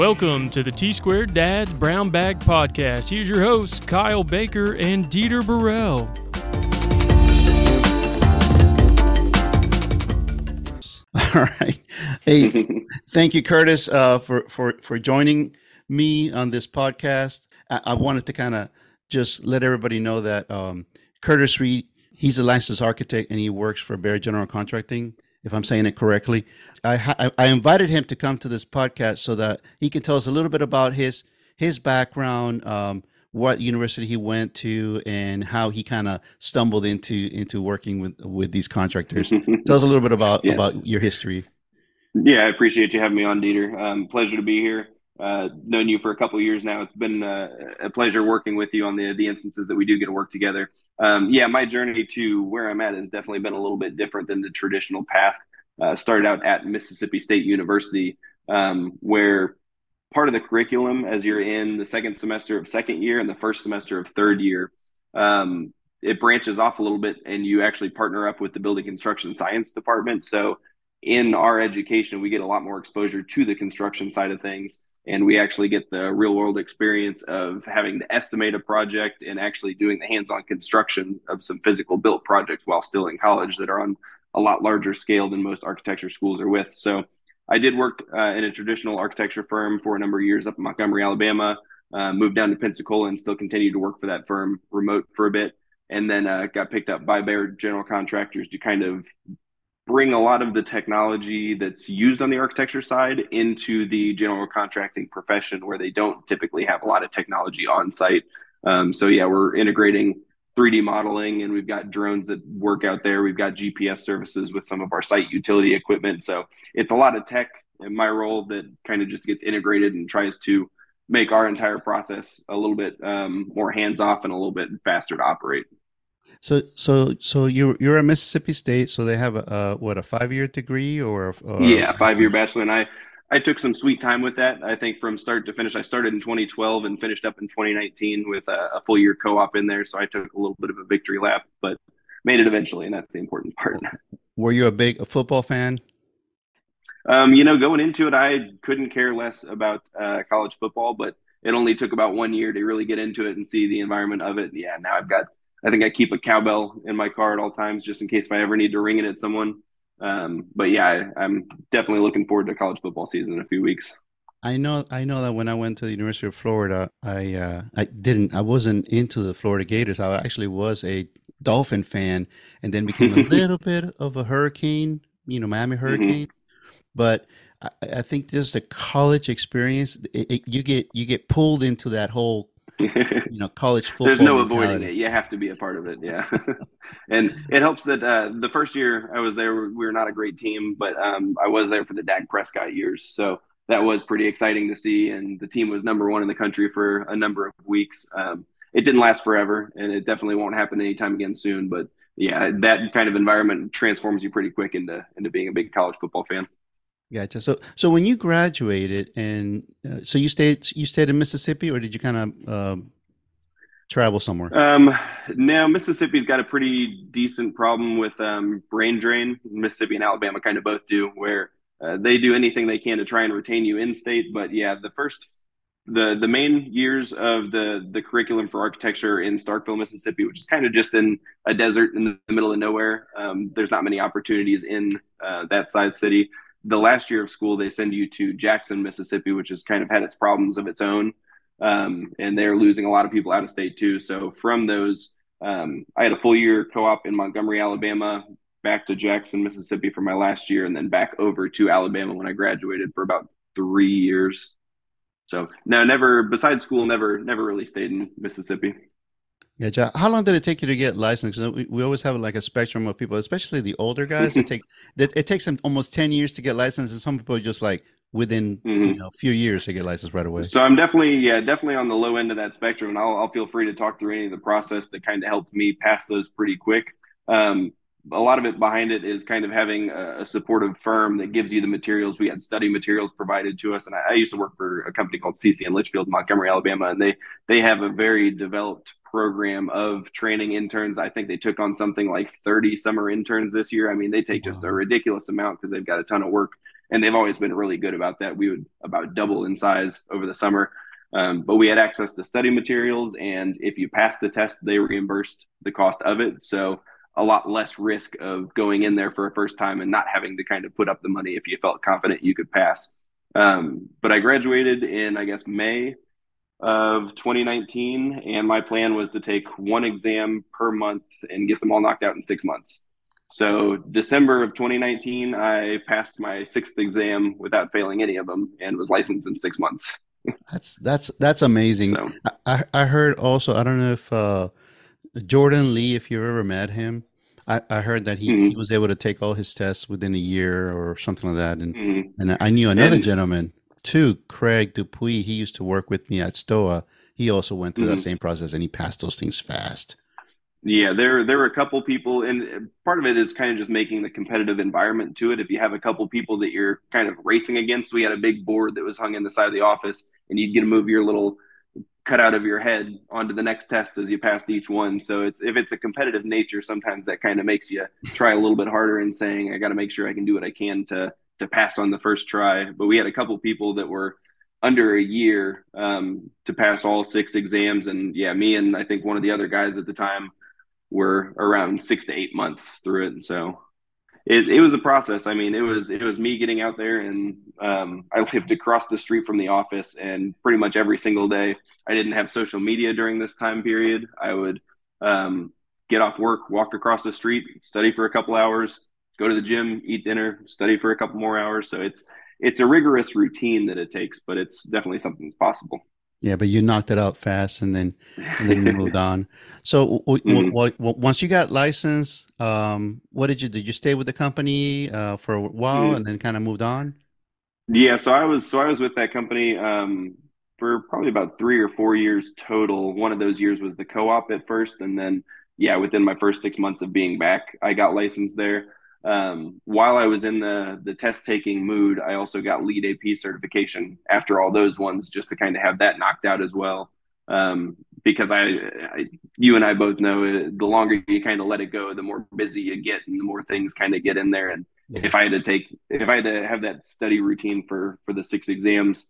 Welcome to the T Squared Dad's Brown Bag Podcast. Here's your hosts, Kyle Baker and Dieter Burrell. All right. Hey, thank you, Curtis, uh, for for for joining me on this podcast. I, I wanted to kind of just let everybody know that um, Curtis Reed, he's a licensed architect and he works for Bear General Contracting if I'm saying it correctly. I, I invited him to come to this podcast so that he can tell us a little bit about his his background, um, what university he went to, and how he kind of stumbled into into working with with these contractors. tell us a little bit about yeah. about your history. Yeah, I appreciate you having me on, Dieter. Um, pleasure to be here. Uh, known you for a couple years now. It's been uh, a pleasure working with you on the the instances that we do get to work together. Um, yeah, my journey to where I'm at has definitely been a little bit different than the traditional path. Uh, started out at Mississippi State University, um, where part of the curriculum, as you're in the second semester of second year and the first semester of third year, um, it branches off a little bit, and you actually partner up with the building construction science department. So in our education, we get a lot more exposure to the construction side of things and we actually get the real world experience of having to estimate a project and actually doing the hands-on construction of some physical built projects while still in college that are on a lot larger scale than most architecture schools are with. So i did work uh, in a traditional architecture firm for a number of years up in montgomery alabama uh, moved down to pensacola and still continued to work for that firm remote for a bit and then uh, got picked up by Bear General Contractors to kind of bring a lot of the technology that's used on the architecture side into the general contracting profession where they don't typically have a lot of technology on site. Um, so yeah, we're integrating 3D modeling and we've got drones that work out there. We've got GPS services with some of our site utility equipment. So it's a lot of tech in my role that kind of just gets integrated and tries to make our entire process a little bit um, more hands off and a little bit faster to operate. So, so, so you're you're at Mississippi State. So they have a, a what a five year degree or, or yeah, five year bachelor. And I I took some sweet time with that. I think from start to finish, I started in 2012 and finished up in 2019 with a, a full year co op in there. So I took a little bit of a victory lap, but made it eventually, and that's the important part. Were you a big a football fan? Um, you know, going into it, I couldn't care less about uh, college football, but it only took about one year to really get into it and see the environment of it. Yeah, now I've got I think I keep a cowbell in my car at all times just in case if I ever need to ring it at someone. Um, but yeah, I, am definitely looking forward to college football season in a few weeks. I know, I know that when I went to the University of Florida, I uh, I didn't, I wasn't into the Florida Gators. I actually was a Dolphin fan, and then became a little bit of a Hurricane, you know, Miami mm-hmm. Hurricane. Mm-hmm. But I, I, think just the college experience, it, it, you get you get pulled into that whole you know college football. There's no mentality. avoiding it. You have to be a part of it. Yeah, and it helps that uh, the first year I was there, we were not a great team, but um, I was there for the Dak Prescott years, so that was pretty exciting to see. And the team was number one in the country for a number of weeks. Um, it didn't last forever, and it definitely won't happen anytime again soon. But yeah, that kind of environment transforms you pretty quick into into being a big college football fan. Gotcha. So, so when you graduated, and uh, so you stayed, you stayed in Mississippi, or did you kind of um, travel somewhere? Um, no, Mississippi's got a pretty decent problem with um, brain drain. Mississippi and Alabama kind of both do, where uh, they do anything they can to try and retain you in state. But yeah, the first, the the main years of the the curriculum for architecture in Starkville, Mississippi, which is kind of just in a desert in the middle of nowhere. Um, there's not many opportunities in uh, that size city the last year of school they send you to Jackson, Mississippi, which has kind of had its problems of its own, um, and they're losing a lot of people out of state too. So from those, um, I had a full year co-op in Montgomery, Alabama, back to Jackson, Mississippi for my last year, and then back over to Alabama when I graduated for about three years. So no, never besides school, never never really stayed in Mississippi. Yeah, How long did it take you to get licensed? We, we always have like a spectrum of people, especially the older guys. it take that it takes them almost ten years to get licensed, and some people just like within mm-hmm. you know a few years to get licensed right away. So I'm definitely yeah definitely on the low end of that spectrum, and I'll, I'll feel free to talk through any of the process that kind of helped me pass those pretty quick. Um, a lot of it behind it is kind of having a, a, supportive firm that gives you the materials. We had study materials provided to us, and I, I used to work for a company called Seay Seay and Litchfield, Montgomery, Alabama, and they they have a very developed program of training interns. I think they took on something like 30 summer interns this year. I mean, they take just a ridiculous amount because they've got a ton of work, and they've always been really good about that. We would about double in size over the summer. Um, but we had access to study materials, and if you passed the test, they reimbursed the cost of it. So a lot less risk of going in there for a first time and not having to kind of put up the money if you felt confident you could pass. Um, but I graduated in, I guess, May of 2019, and my plan was to take one exam per month and get them all knocked out in six months. So December of 2019, I passed my sixth exam without failing any of them and was licensed in six months. that's that's that's amazing. So, I I heard also I don't know if uh, Jordan Lee, if you've ever met him, I, I heard that he, mm-hmm. he was able to take all his tests within a year or something like that. And mm-hmm. and I knew another and, gentleman too, Craig Dupuy. He used to work with me at Stoa. He also went through mm-hmm. that same process and he passed those things fast. Yeah, there there were a couple people, and part of it is kind of just making the competitive environment to it. If you have a couple people that you're kind of racing against, we had a big board that was hung in the side of the office, and you'd get to move your little cut out of your head onto the next test as you passed each one. So it's if it's a competitive nature, sometimes that kind of makes you try a little bit harder in saying I got to make sure I can do what I can to to pass on the first try. But we had a couple people that were under a year um, to pass all six exams, and yeah, me and I think one of the other guys at the time were around six to eight months through it. And so it, it was a process. I mean, it was it was me getting out there, and um, I lived across the street from the office, and pretty much every single day, I didn't have social media during this time period. I would um, get off work, walk across the street, study for a couple hours, go to the gym, eat dinner, study for a couple more hours. So it's it's a rigorous routine that it takes, but it's definitely something that's possible. Yeah, but you knocked it out fast, and then and then you moved on. So w- mm-hmm. w- w- once you got licensed, um, what did you did you stay with the company uh, for a while mm-hmm. and then kind of moved on? Yeah, so I was so I was with that company um, for probably about three or four years total. One of those years was the co-op at first, and then yeah, within my first six months of being back, I got licensed there um, while I was in the the test taking mood, I also got LEED AP certification after all those ones, just to kind of have that knocked out as well. Um, because I, I, you and I both know uh, the longer you kind of let it go, the more busy you get, and the more things kind of get in there. And yeah. if I had to take, if I had to have that study routine for for the six exams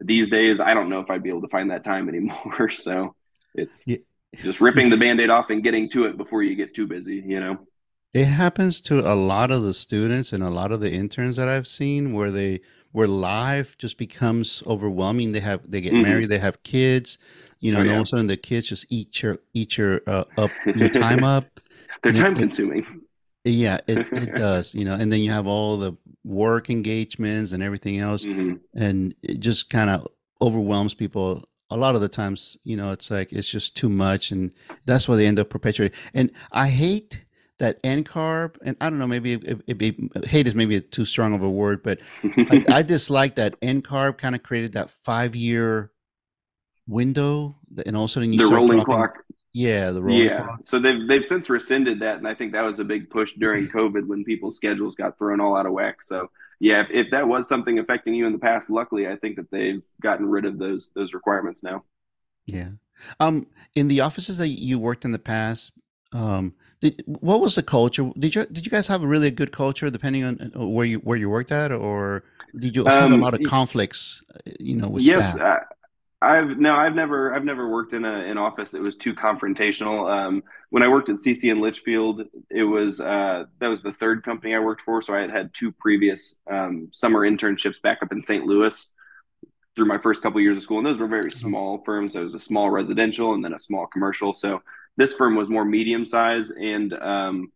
these days, I don't know if I'd be able to find that time anymore. so it's yeah. just ripping the band-aid off and getting to it before you get too busy, you know. It happens to a lot of the students and a lot of the interns that I've seen where they where life just becomes overwhelming. They have they get mm-hmm. married, they have kids, you know, oh, and yeah. all of a sudden the kids just eat your eat your uh, up your time up. They're time it, consuming. It, yeah, it, it does, you know, and then you have all the work engagements and everything else, mm-hmm. and it just kind of overwhelms people a lot of the times you know it's like it's just too much and that's why they end up perpetuating and i hate that NCARB, and I don't know, maybe it, it, hate is maybe too strong of a word, but I, I dislike that NCARB kind of created that five year window, and all of a sudden you the start rolling dropping, clock. Yeah, the rolling yeah. Clock. So they've they've since rescinded that, and I think that was a big push during COVID when people's schedules got thrown all out of whack. So yeah, if, if that was something affecting you in the past, luckily I think that they've gotten rid of those those requirements now. Yeah. Um, in the offices that you worked in the past, um, did, what was the culture? Did you did you guys have a really good culture, depending on uh, where you where you worked at, or did you have um, a lot of conflicts? Uh, you know, with yes, staff? I've no, I've never, I've never worked in a, an office that was too confrontational. Um, when I worked at Seay Seay and Litchfield, it was uh, that was the third company I worked for. So I had had two previous um, summer internships back up in St. Louis through my first couple years of school, and those were very mm-hmm. small firms. It was a small residential and then a small commercial. So this firm was more medium size, and um,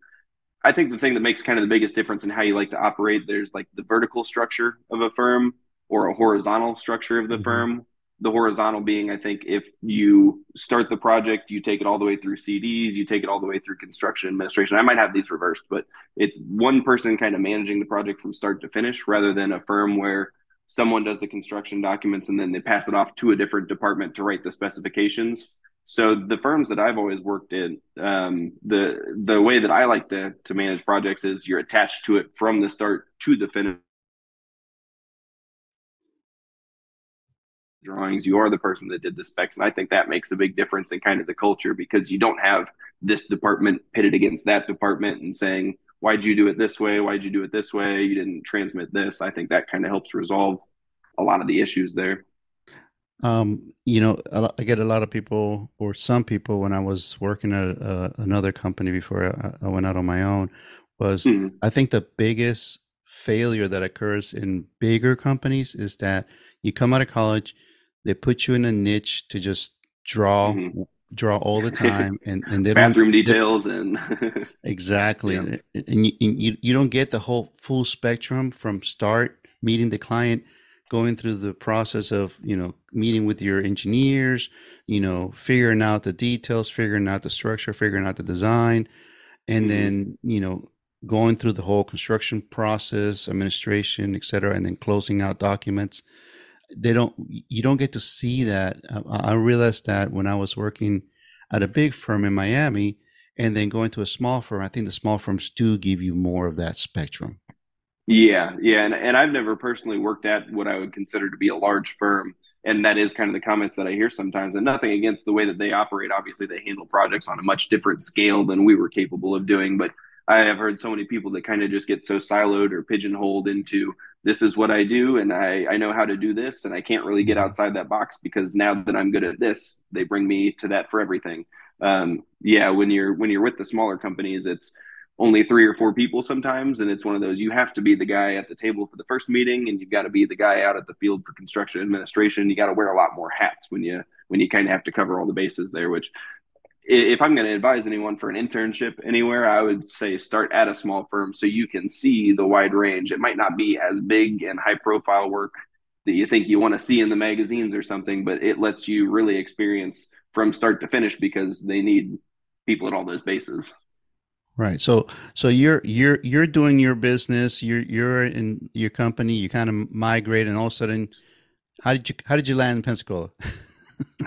I think the thing that makes kind of the biggest difference in how you like to operate, there's like the vertical structure of a firm or a horizontal structure of the mm-hmm. firm. The horizontal being, I think, if you start the project, you take it all the way through CDs, you take it all the way through construction administration. I might have these reversed, but it's one person kind of managing the project from start to finish rather than a firm where someone does the construction documents and then they pass it off to a different department to write the specifications So the firms that I've always worked in, um, the the way that I like to to manage projects is you're attached to it from the start to the finish. drawings you are the person that did the specs and i think that makes a big difference in kind of the culture because you don't have this department pitted against that department and saying why'd you do it this way? Why'd you do it this way? You didn't transmit this. I think that kind of helps resolve a lot of the issues there um, you know, I get a lot of people, or some people, when I was working at uh, another company before I, I, went out on my own, was mm-hmm. I think the biggest failure that occurs in bigger companies is that you come out of college, they put you in a niche to just draw, mm-hmm. draw all the time, and and they bathroom details and exactly, yeah. and you, you you don't get the whole full spectrum from start meeting the client going through the process of you know meeting with your engineers you know figuring out the details figuring out the structure figuring out the design and mm-hmm. then you know going through the whole construction process administration etc and then closing out documents. They don't you don't get to see that. I realized that when i was working at a big firm in miami and then going to a small firm i think the small firms do give you more of that spectrum. Yeah, yeah, and and I've never personally worked at what I would consider to be a large firm, and that is kind of the comments that I hear sometimes. And nothing against the way that they operate. Obviously, they handle projects on a much different scale than we were capable of doing. But I have heard so many people that kind of just get so siloed or pigeonholed into this is what I do, and I I know how to do this, and I can't really get outside that box because now that I'm good at this, they bring me to that for everything. Um, yeah, when you're when you're with the smaller companies, it's only three or four people sometimes and it's one of those you have to be the guy at the table for the first meeting and you've got to be the guy out at the field for construction administration. You got to wear a lot more hats when you when you kind of have to cover all the bases there which if i'm going to advise anyone for an internship anywhere i would say start at a small firm so you can see the wide range. It might not be as big and high profile work that you think you want to see in the magazines or something but it lets you really experience from start to finish because they need people at all those bases Right. So so you're you're you're doing your business, you're you're in your company, you kind of migrate and all of a sudden how did you how did you land in Pensacola?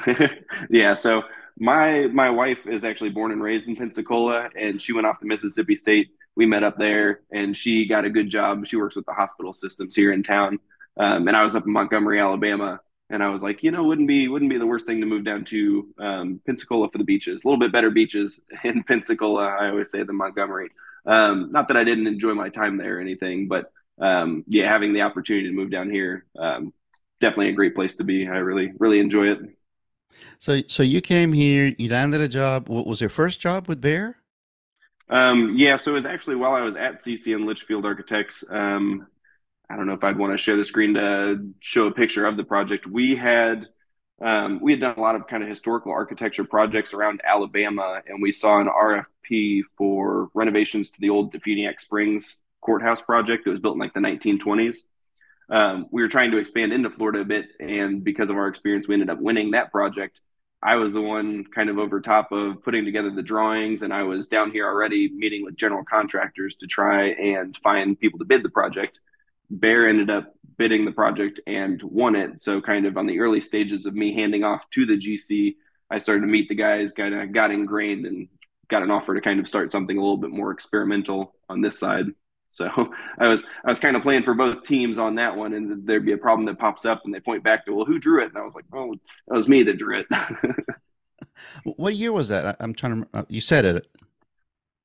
yeah, so my my wife is actually born and raised in Pensacola and she went off to Mississippi State. We met up there and she got a good job. She works with the hospital systems here in town. Um, and I was up in Montgomery, Alabama and I was like, you know, wouldn't be wouldn't be the worst thing to move down to um, Pensacola for the beaches. A little bit better beaches in Pensacola, I always say, than Montgomery. Um, not that I didn't enjoy my time there or anything, but um, yeah, having the opportunity to move down here, um, definitely a great place to be. I really really enjoy it. So, so you came here, you landed a job. What was your first job with Bear? Um, yeah, so it was actually while I was at Seay Seay and Litchfield Architects. I don't know if I'd want to share the screen to show a picture of the project. We had um, we had done a lot of kind of historical architecture projects around Alabama, and we saw an RFP for renovations to the old DeFuniak Springs courthouse project that was built in like the 1920s. Um, we were trying to expand into Florida a bit, and because of our experience, we ended up winning that project. I was the one kind of over top of putting together the drawings, and I was down here already meeting with general contractors to try and find people to bid the project. Bear ended up bidding the project and won it. So, kind of on the early stages of me handing off to the GC, I started to meet the guys, kind of got ingrained and got an offer to kind of start something a little bit more experimental on this side. So I was I was kind of playing for both teams on that one, and there'd be a problem that pops up, and they point back to, well, who drew it? And I was like, oh, that was me that drew it. what year was that? I'm trying to. Uh, you said it.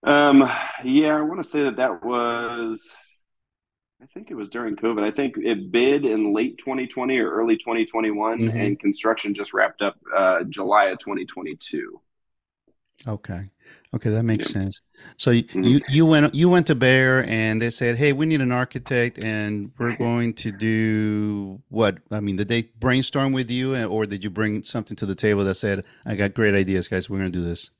Um. Yeah, I want to say that that was I think it was during COVID. I think it bid in late 2020 or early 2021, mm-hmm. and construction just wrapped up uh, July of 2022. Okay, okay, that makes yeah. sense. So mm-hmm. you you went you went to Bear, and they said, "Hey, we need an architect, and we're going to do what?" I mean, did they brainstorm with you, or did you bring something to the table that said, "I got great ideas, guys. We're going to do this."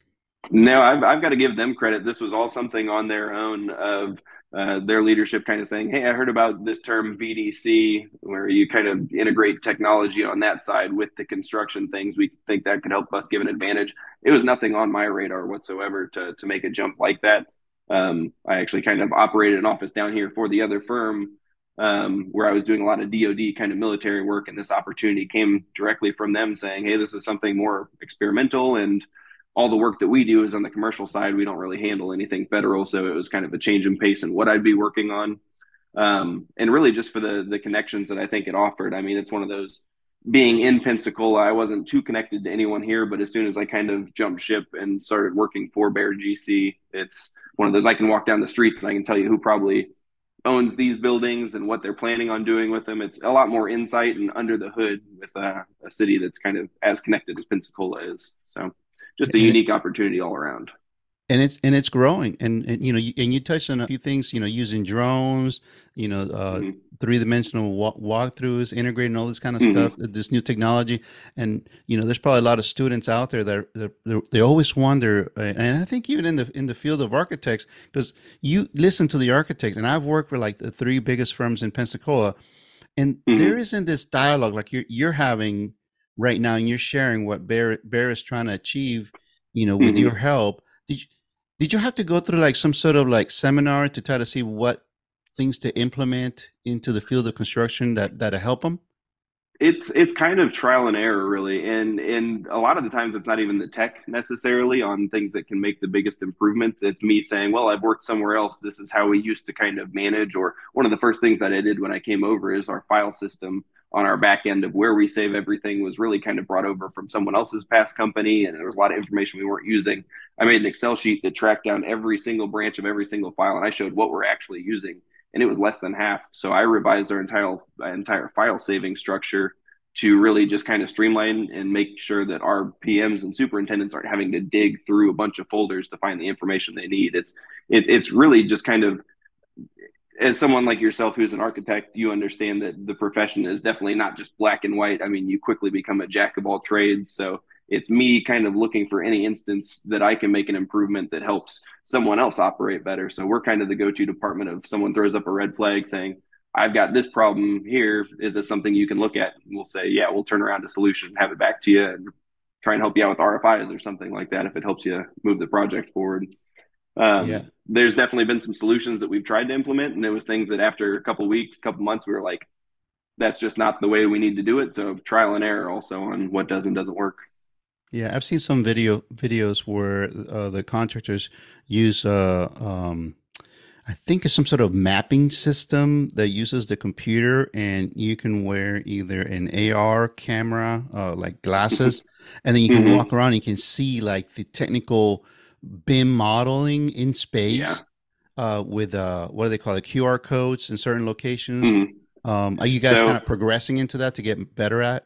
No, I've, I've got to give them credit. This was all something on their own of uh, their leadership kind of saying, Hey, I heard about this term VDC, where you kind of integrate technology on that side with the construction things. We think that could help us give an advantage. It was nothing on my radar whatsoever to, to make a jump like that. Um, I actually kind of operated an office down here for the other firm um, where I was doing a lot of DoD kind of military work, and this opportunity came directly from them saying, "Hey, this is something more experimental and." All the work that we do is on the commercial side. We don't really handle anything federal, so it was kind of a change in pace in what I'd be working on, um, and really just for the the connections that I think it offered. I mean, it's one of those being in Pensacola, I wasn't too connected to anyone here, but as soon as I kind of jumped ship and started working for Bear GC, it's one of those I can walk down the streets and I can tell you who probably owns these buildings and what they're planning on doing with them. It's a lot more insight and under the hood with a, a city that's kind of as connected as Pensacola is. So just a unique opportunity all around and it's and it's growing and, and you know and you touched on a few things you know using drones you know uh, mm-hmm. three-dimensional walk- walkthroughs integrating all this kind of mm-hmm. stuff this new technology and you know there's probably a lot of students out there that that they always wonder and i think even in the in the field of architects because you listen to the architects and i've worked for like the three biggest firms in pensacola and mm-hmm. there isn't this dialogue like you're you're having right now and you're sharing what bear bear is trying to achieve you know with mm-hmm. your help did you did you have to go through like some sort of like seminar to try to see what things to implement into the field of construction that that help them? It's it's kind of trial and error really, and and a lot of the times it's not even the tech necessarily on things that can make the biggest improvements. It's me saying, well, I've worked somewhere else. This is how we used to kind of manage. Or one of the first things that I did when I came over is our file system on our back end of where we save everything was really kind of brought over from someone else's past company and there was a lot of information we weren't using i made an excel sheet that tracked down every single branch of every single file and i showed what we're actually using and it was less than half so i revised our entire entire file saving structure to really just kind of streamline and make sure that our PMs and superintendents aren't having to dig through a bunch of folders to find the information they need. It's it, it's really just kind of as someone like yourself who's an architect, you understand that the profession is definitely not just black and white. I mean, you quickly become a jack of all trades. So it's me kind of looking for any instance that I can make an improvement that helps someone else operate better. So we're kind of the go-to department of someone throws up a red flag saying, I've got this problem here. Is this something you can look at? And we'll say, yeah, we'll turn around a solution, have it back to you and try and help you out with RFIs or something like that if it helps you move the project forward. Um, yeah. There's definitely been some solutions that we've tried to implement, and there was things that after a couple weeks, couple months, we were like, "That's just not the way we need to do it." So trial and error also on what does and doesn't work. Yeah, I've seen some video videos where uh, the contractors use, uh, um, I think, it's some sort of mapping system that uses the computer, and you can wear either an AR camera, uh, like glasses, and then you can mm-hmm. walk around. And you can see like the technical BIM modeling in space yeah. uh, with uh, what do they call it? QR codes in certain locations. Mm-hmm. Um, are you guys so, kind of progressing into that to get better at?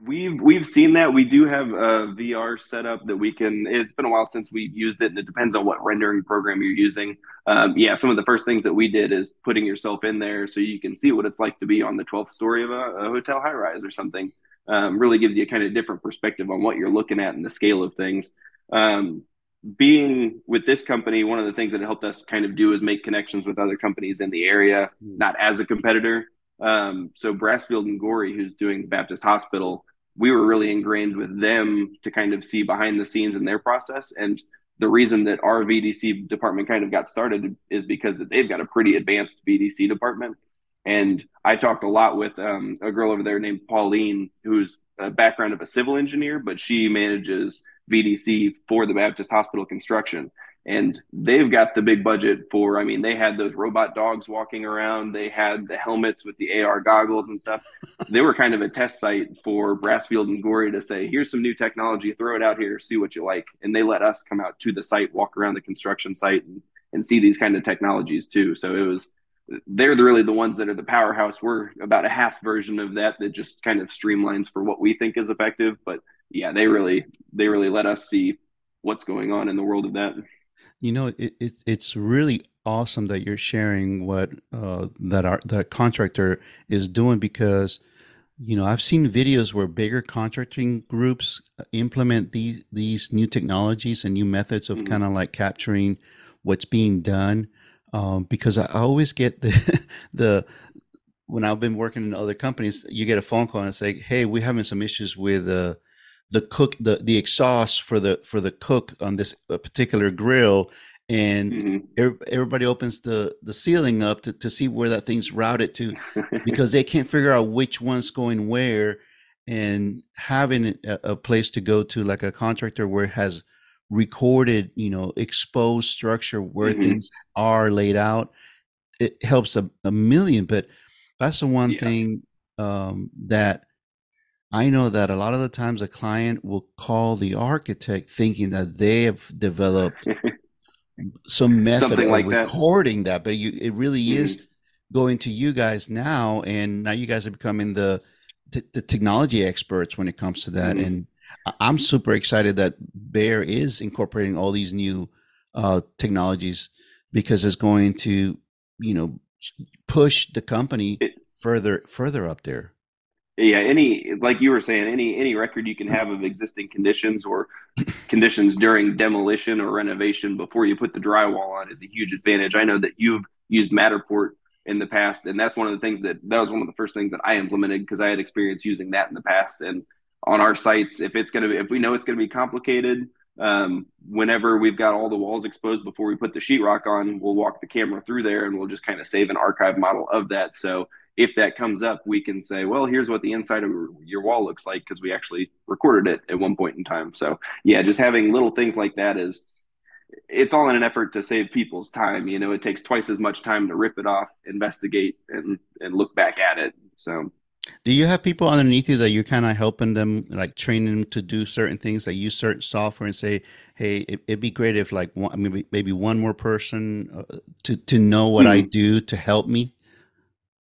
We've we've seen that. We do have a VR setup that we can. It's been a while since we've used it, and it depends on what rendering program you're using. Um, yeah, some of the first things that we did is putting yourself in there so you can see what it's like to be on the 12th story of a, a hotel high rise or something. Um, really gives you a kind of different perspective on what you're looking at and the scale of things. Um, being with this company, one of the things that helped us kind of do is make connections with other companies in the area, mm. not as a competitor. Um, so Brasfield and Gorrie, who's doing Baptist Hospital, we were really ingrained with them to kind of see behind the scenes in their process. And the reason that our VDC department kind of got started is because they've got a pretty advanced VDC department. And I talked a lot with um, a girl over there named Pauline, who's a background of a civil engineer, but she manages VDC for the Baptist Hospital construction. And they've got the big budget for, I mean, they had those robot dogs walking around. They had the helmets with the AR goggles and stuff. they were kind of a test site for Brasfield and Gorrie to say, here's some new technology, throw it out here, see what you like. And they let us come out to the site, walk around the construction site and, and see these kind of technologies too. So it was, they're really the ones that are the powerhouse. We're about a half version of that that just kind of streamlines for what we think is effective. But yeah, they really they really let us see what's going on in the world of that. You know, it, it it's really awesome that you're sharing what uh, that our that contractor is doing because you know I've seen videos where bigger contracting groups implement these these new technologies and new methods of mm-hmm. kind of like capturing what's being done um, because I always get the the when I've been working in other companies, you get a phone call and say, "Hey, we're having some issues with uh, the cook the the exhaust for the for the cook on this particular grill and mm-hmm. everybody opens the the ceiling up to, to see where that thing's routed to because they can't figure out which one's going where and having a, a, place to go to like a contractor where it has recorded you know exposed structure where mm-hmm. things are laid out it helps a, a million but that's the one yeah. thing um, that I know that a lot of the times a client will call the architect thinking that they have developed some method of like recording that. that. but you it really mm-hmm. is going to you guys now, and now you guys are becoming the t- the technology experts when it comes to that. Mm-hmm. And I'm super excited that Bear is incorporating all these new uh, technologies because it's going to you know push the company it, further further up there yeah any like you were saying any any record you can have of existing conditions or conditions during demolition or renovation before you put the drywall on is a huge advantage i know that you've used matterport in the past and that's one of the things that that was one of the first things that i implemented because i had experience using that in the past and on our sites if it's to be if we know it's to be complicated um, whenever we've got all the walls exposed before we put the sheetrock on, we'll walk the camera through there and we'll just kind of save an archive model of that. So if that comes up, we can say, well, here's what the inside of your wall looks like because we actually recorded it at one point in time. So yeah, just having little things like that is it's all in an effort to save people's time. You know, it takes twice as much time to rip it off, investigate, and and look back at it. So do you have people underneath you that you're kind of helping them, like training them to do certain things, that use certain software, and say, "Hey, it, would be great if like one, maybe maybe one more person uh, to to know what mm-hmm. I do to help me."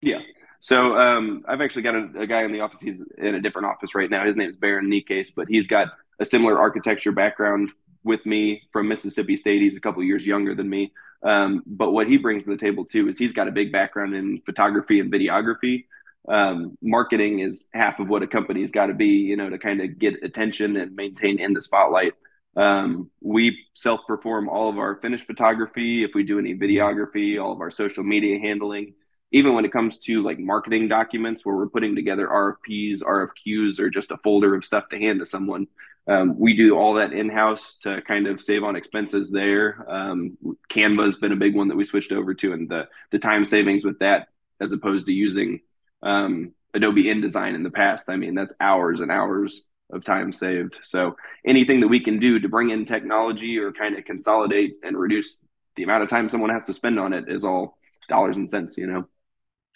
Yeah, so um, I've actually got a, a, guy in the office. He's in a different office right now. His name is Baron Nikes, but he's got a similar architecture background with me from Mississippi State. He's a couple years younger than me. Um, but what he brings to the table too is he's got a big background in photography and videography. Um, marketing is half of what a company's got to be, you know, to kind of get attention and maintain in the spotlight. Um, we self perform all of our finished photography. If we do any videography, all of our social media handling even when it comes to like marketing documents where we're putting together RFPs, RFQs, or just a folder of stuff to hand to someone, um, we do all that in house to kind of save on expenses there. Um, Canva has been a big one that we switched over to, and the the time savings with that as opposed to using um, Adobe InDesign in the past. I mean, that's hours and hours of time saved. So anything that we can do to bring in technology or kind of consolidate and reduce the amount of time someone has to spend on it is all dollars and cents, you know.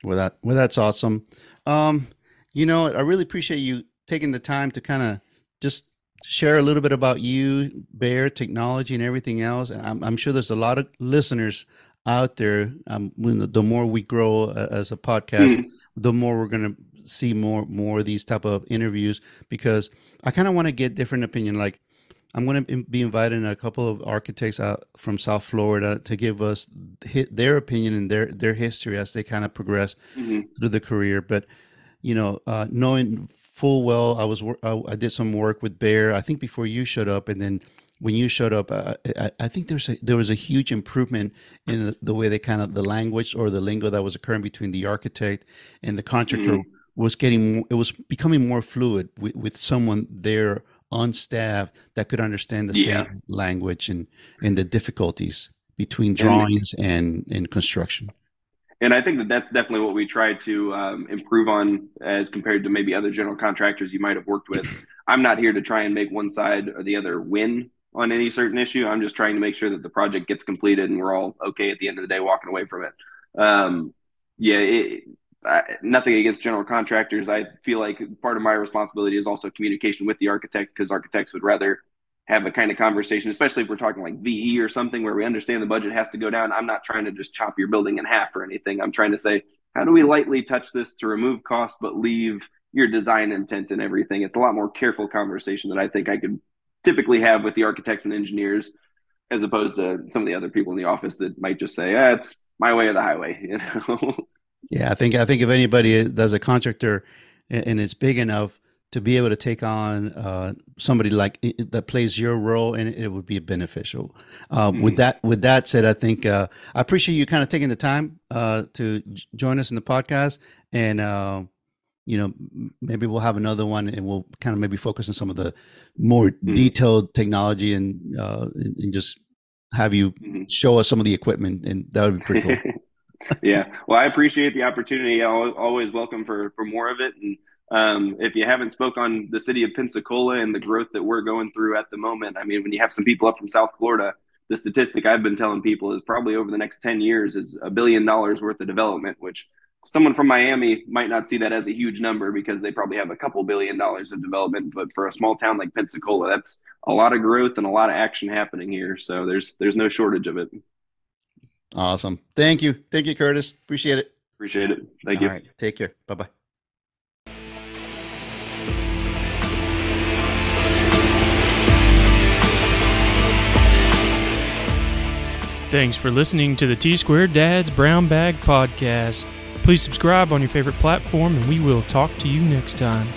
Well, that well, that's awesome. Um, you know, I really appreciate you taking the time to kind of just share a little bit about you, Bear technology, and everything else. And I'm, I'm sure there's a lot of listeners out there. Um, when the, the more we grow uh, as a podcast, mm-hmm. the more we're going to see more more of these type of interviews because I kind of want to get different opinion. Like I'm going to be inviting a couple of architects out from South Florida to give us their opinion and their their history as they kind of progress mm-hmm. through the career. But you know, uh, knowing full well, I was I, I, did some work with Bear. I think before you showed up, and then when you showed up, uh, I, I, think there's a, there was a huge improvement in the, the, way they kind of the language or the lingo that was occurring between the architect and the contractor. Mm-hmm. Was getting it was becoming more fluid with, with someone there on staff that could understand the yeah. same language and and the difficulties between drawings and and construction and I think that that's definitely what we try to um, improve on as compared to maybe other general contractors you might have worked with. I'm not here to try and make one side or the other win on any certain issue. I'm just trying to make sure that the project gets completed and we're all okay at the end of the day walking away from it. Um, yeah, it, nothing against general contractors. I feel like part of my responsibility is also communication with the architect because architects would rather have a kind of conversation, especially if we're talking like VE or something where we understand the budget has to go down. I'm not trying to just chop your building in half or anything. I'm trying to say, how do we lightly touch this to remove cost but leave your design intent and everything? It's a lot more careful conversation that I think I could typically have with the architects and engineers as opposed to some of the other people in the office that might just say, ah, it's my way or the highway, you know. Yeah, I think I think if anybody does a contractor and it's big enough to be able to take on uh, somebody like that plays your role, and it would be beneficial. Uh, mm-hmm. With that, with that said, I think uh, I appreciate you kind of taking the time uh, to join us in the podcast, and uh, you know maybe we'll have another one, and we'll kind of maybe focus on some of the more mm-hmm. detailed technology and, uh, and just have you mm-hmm. show us some of the equipment, and that would be pretty cool. yeah, well, I appreciate the opportunity. I'll always welcome for for more of it. And um, if you haven't spoke on the city of Pensacola and the growth that we're going through at the moment, I mean, when you have some people up from South Florida, the statistic I've been telling people is probably over the next ten years is a billion dollars worth of development, which someone from Miami might not see that as a huge number because they probably have a couple billion dollars of development. But for a small town like Pensacola, that's a lot of growth and a lot of action happening here. So there's there's no shortage of it. Awesome. Thank you. Thank you, Curtis. Appreciate it. Appreciate it. Thank All you. Right. Take care. Bye bye. Thanks for listening to the T Squared Dads Brown Bag Podcast. Please subscribe on your favorite platform, and we will talk to you next time.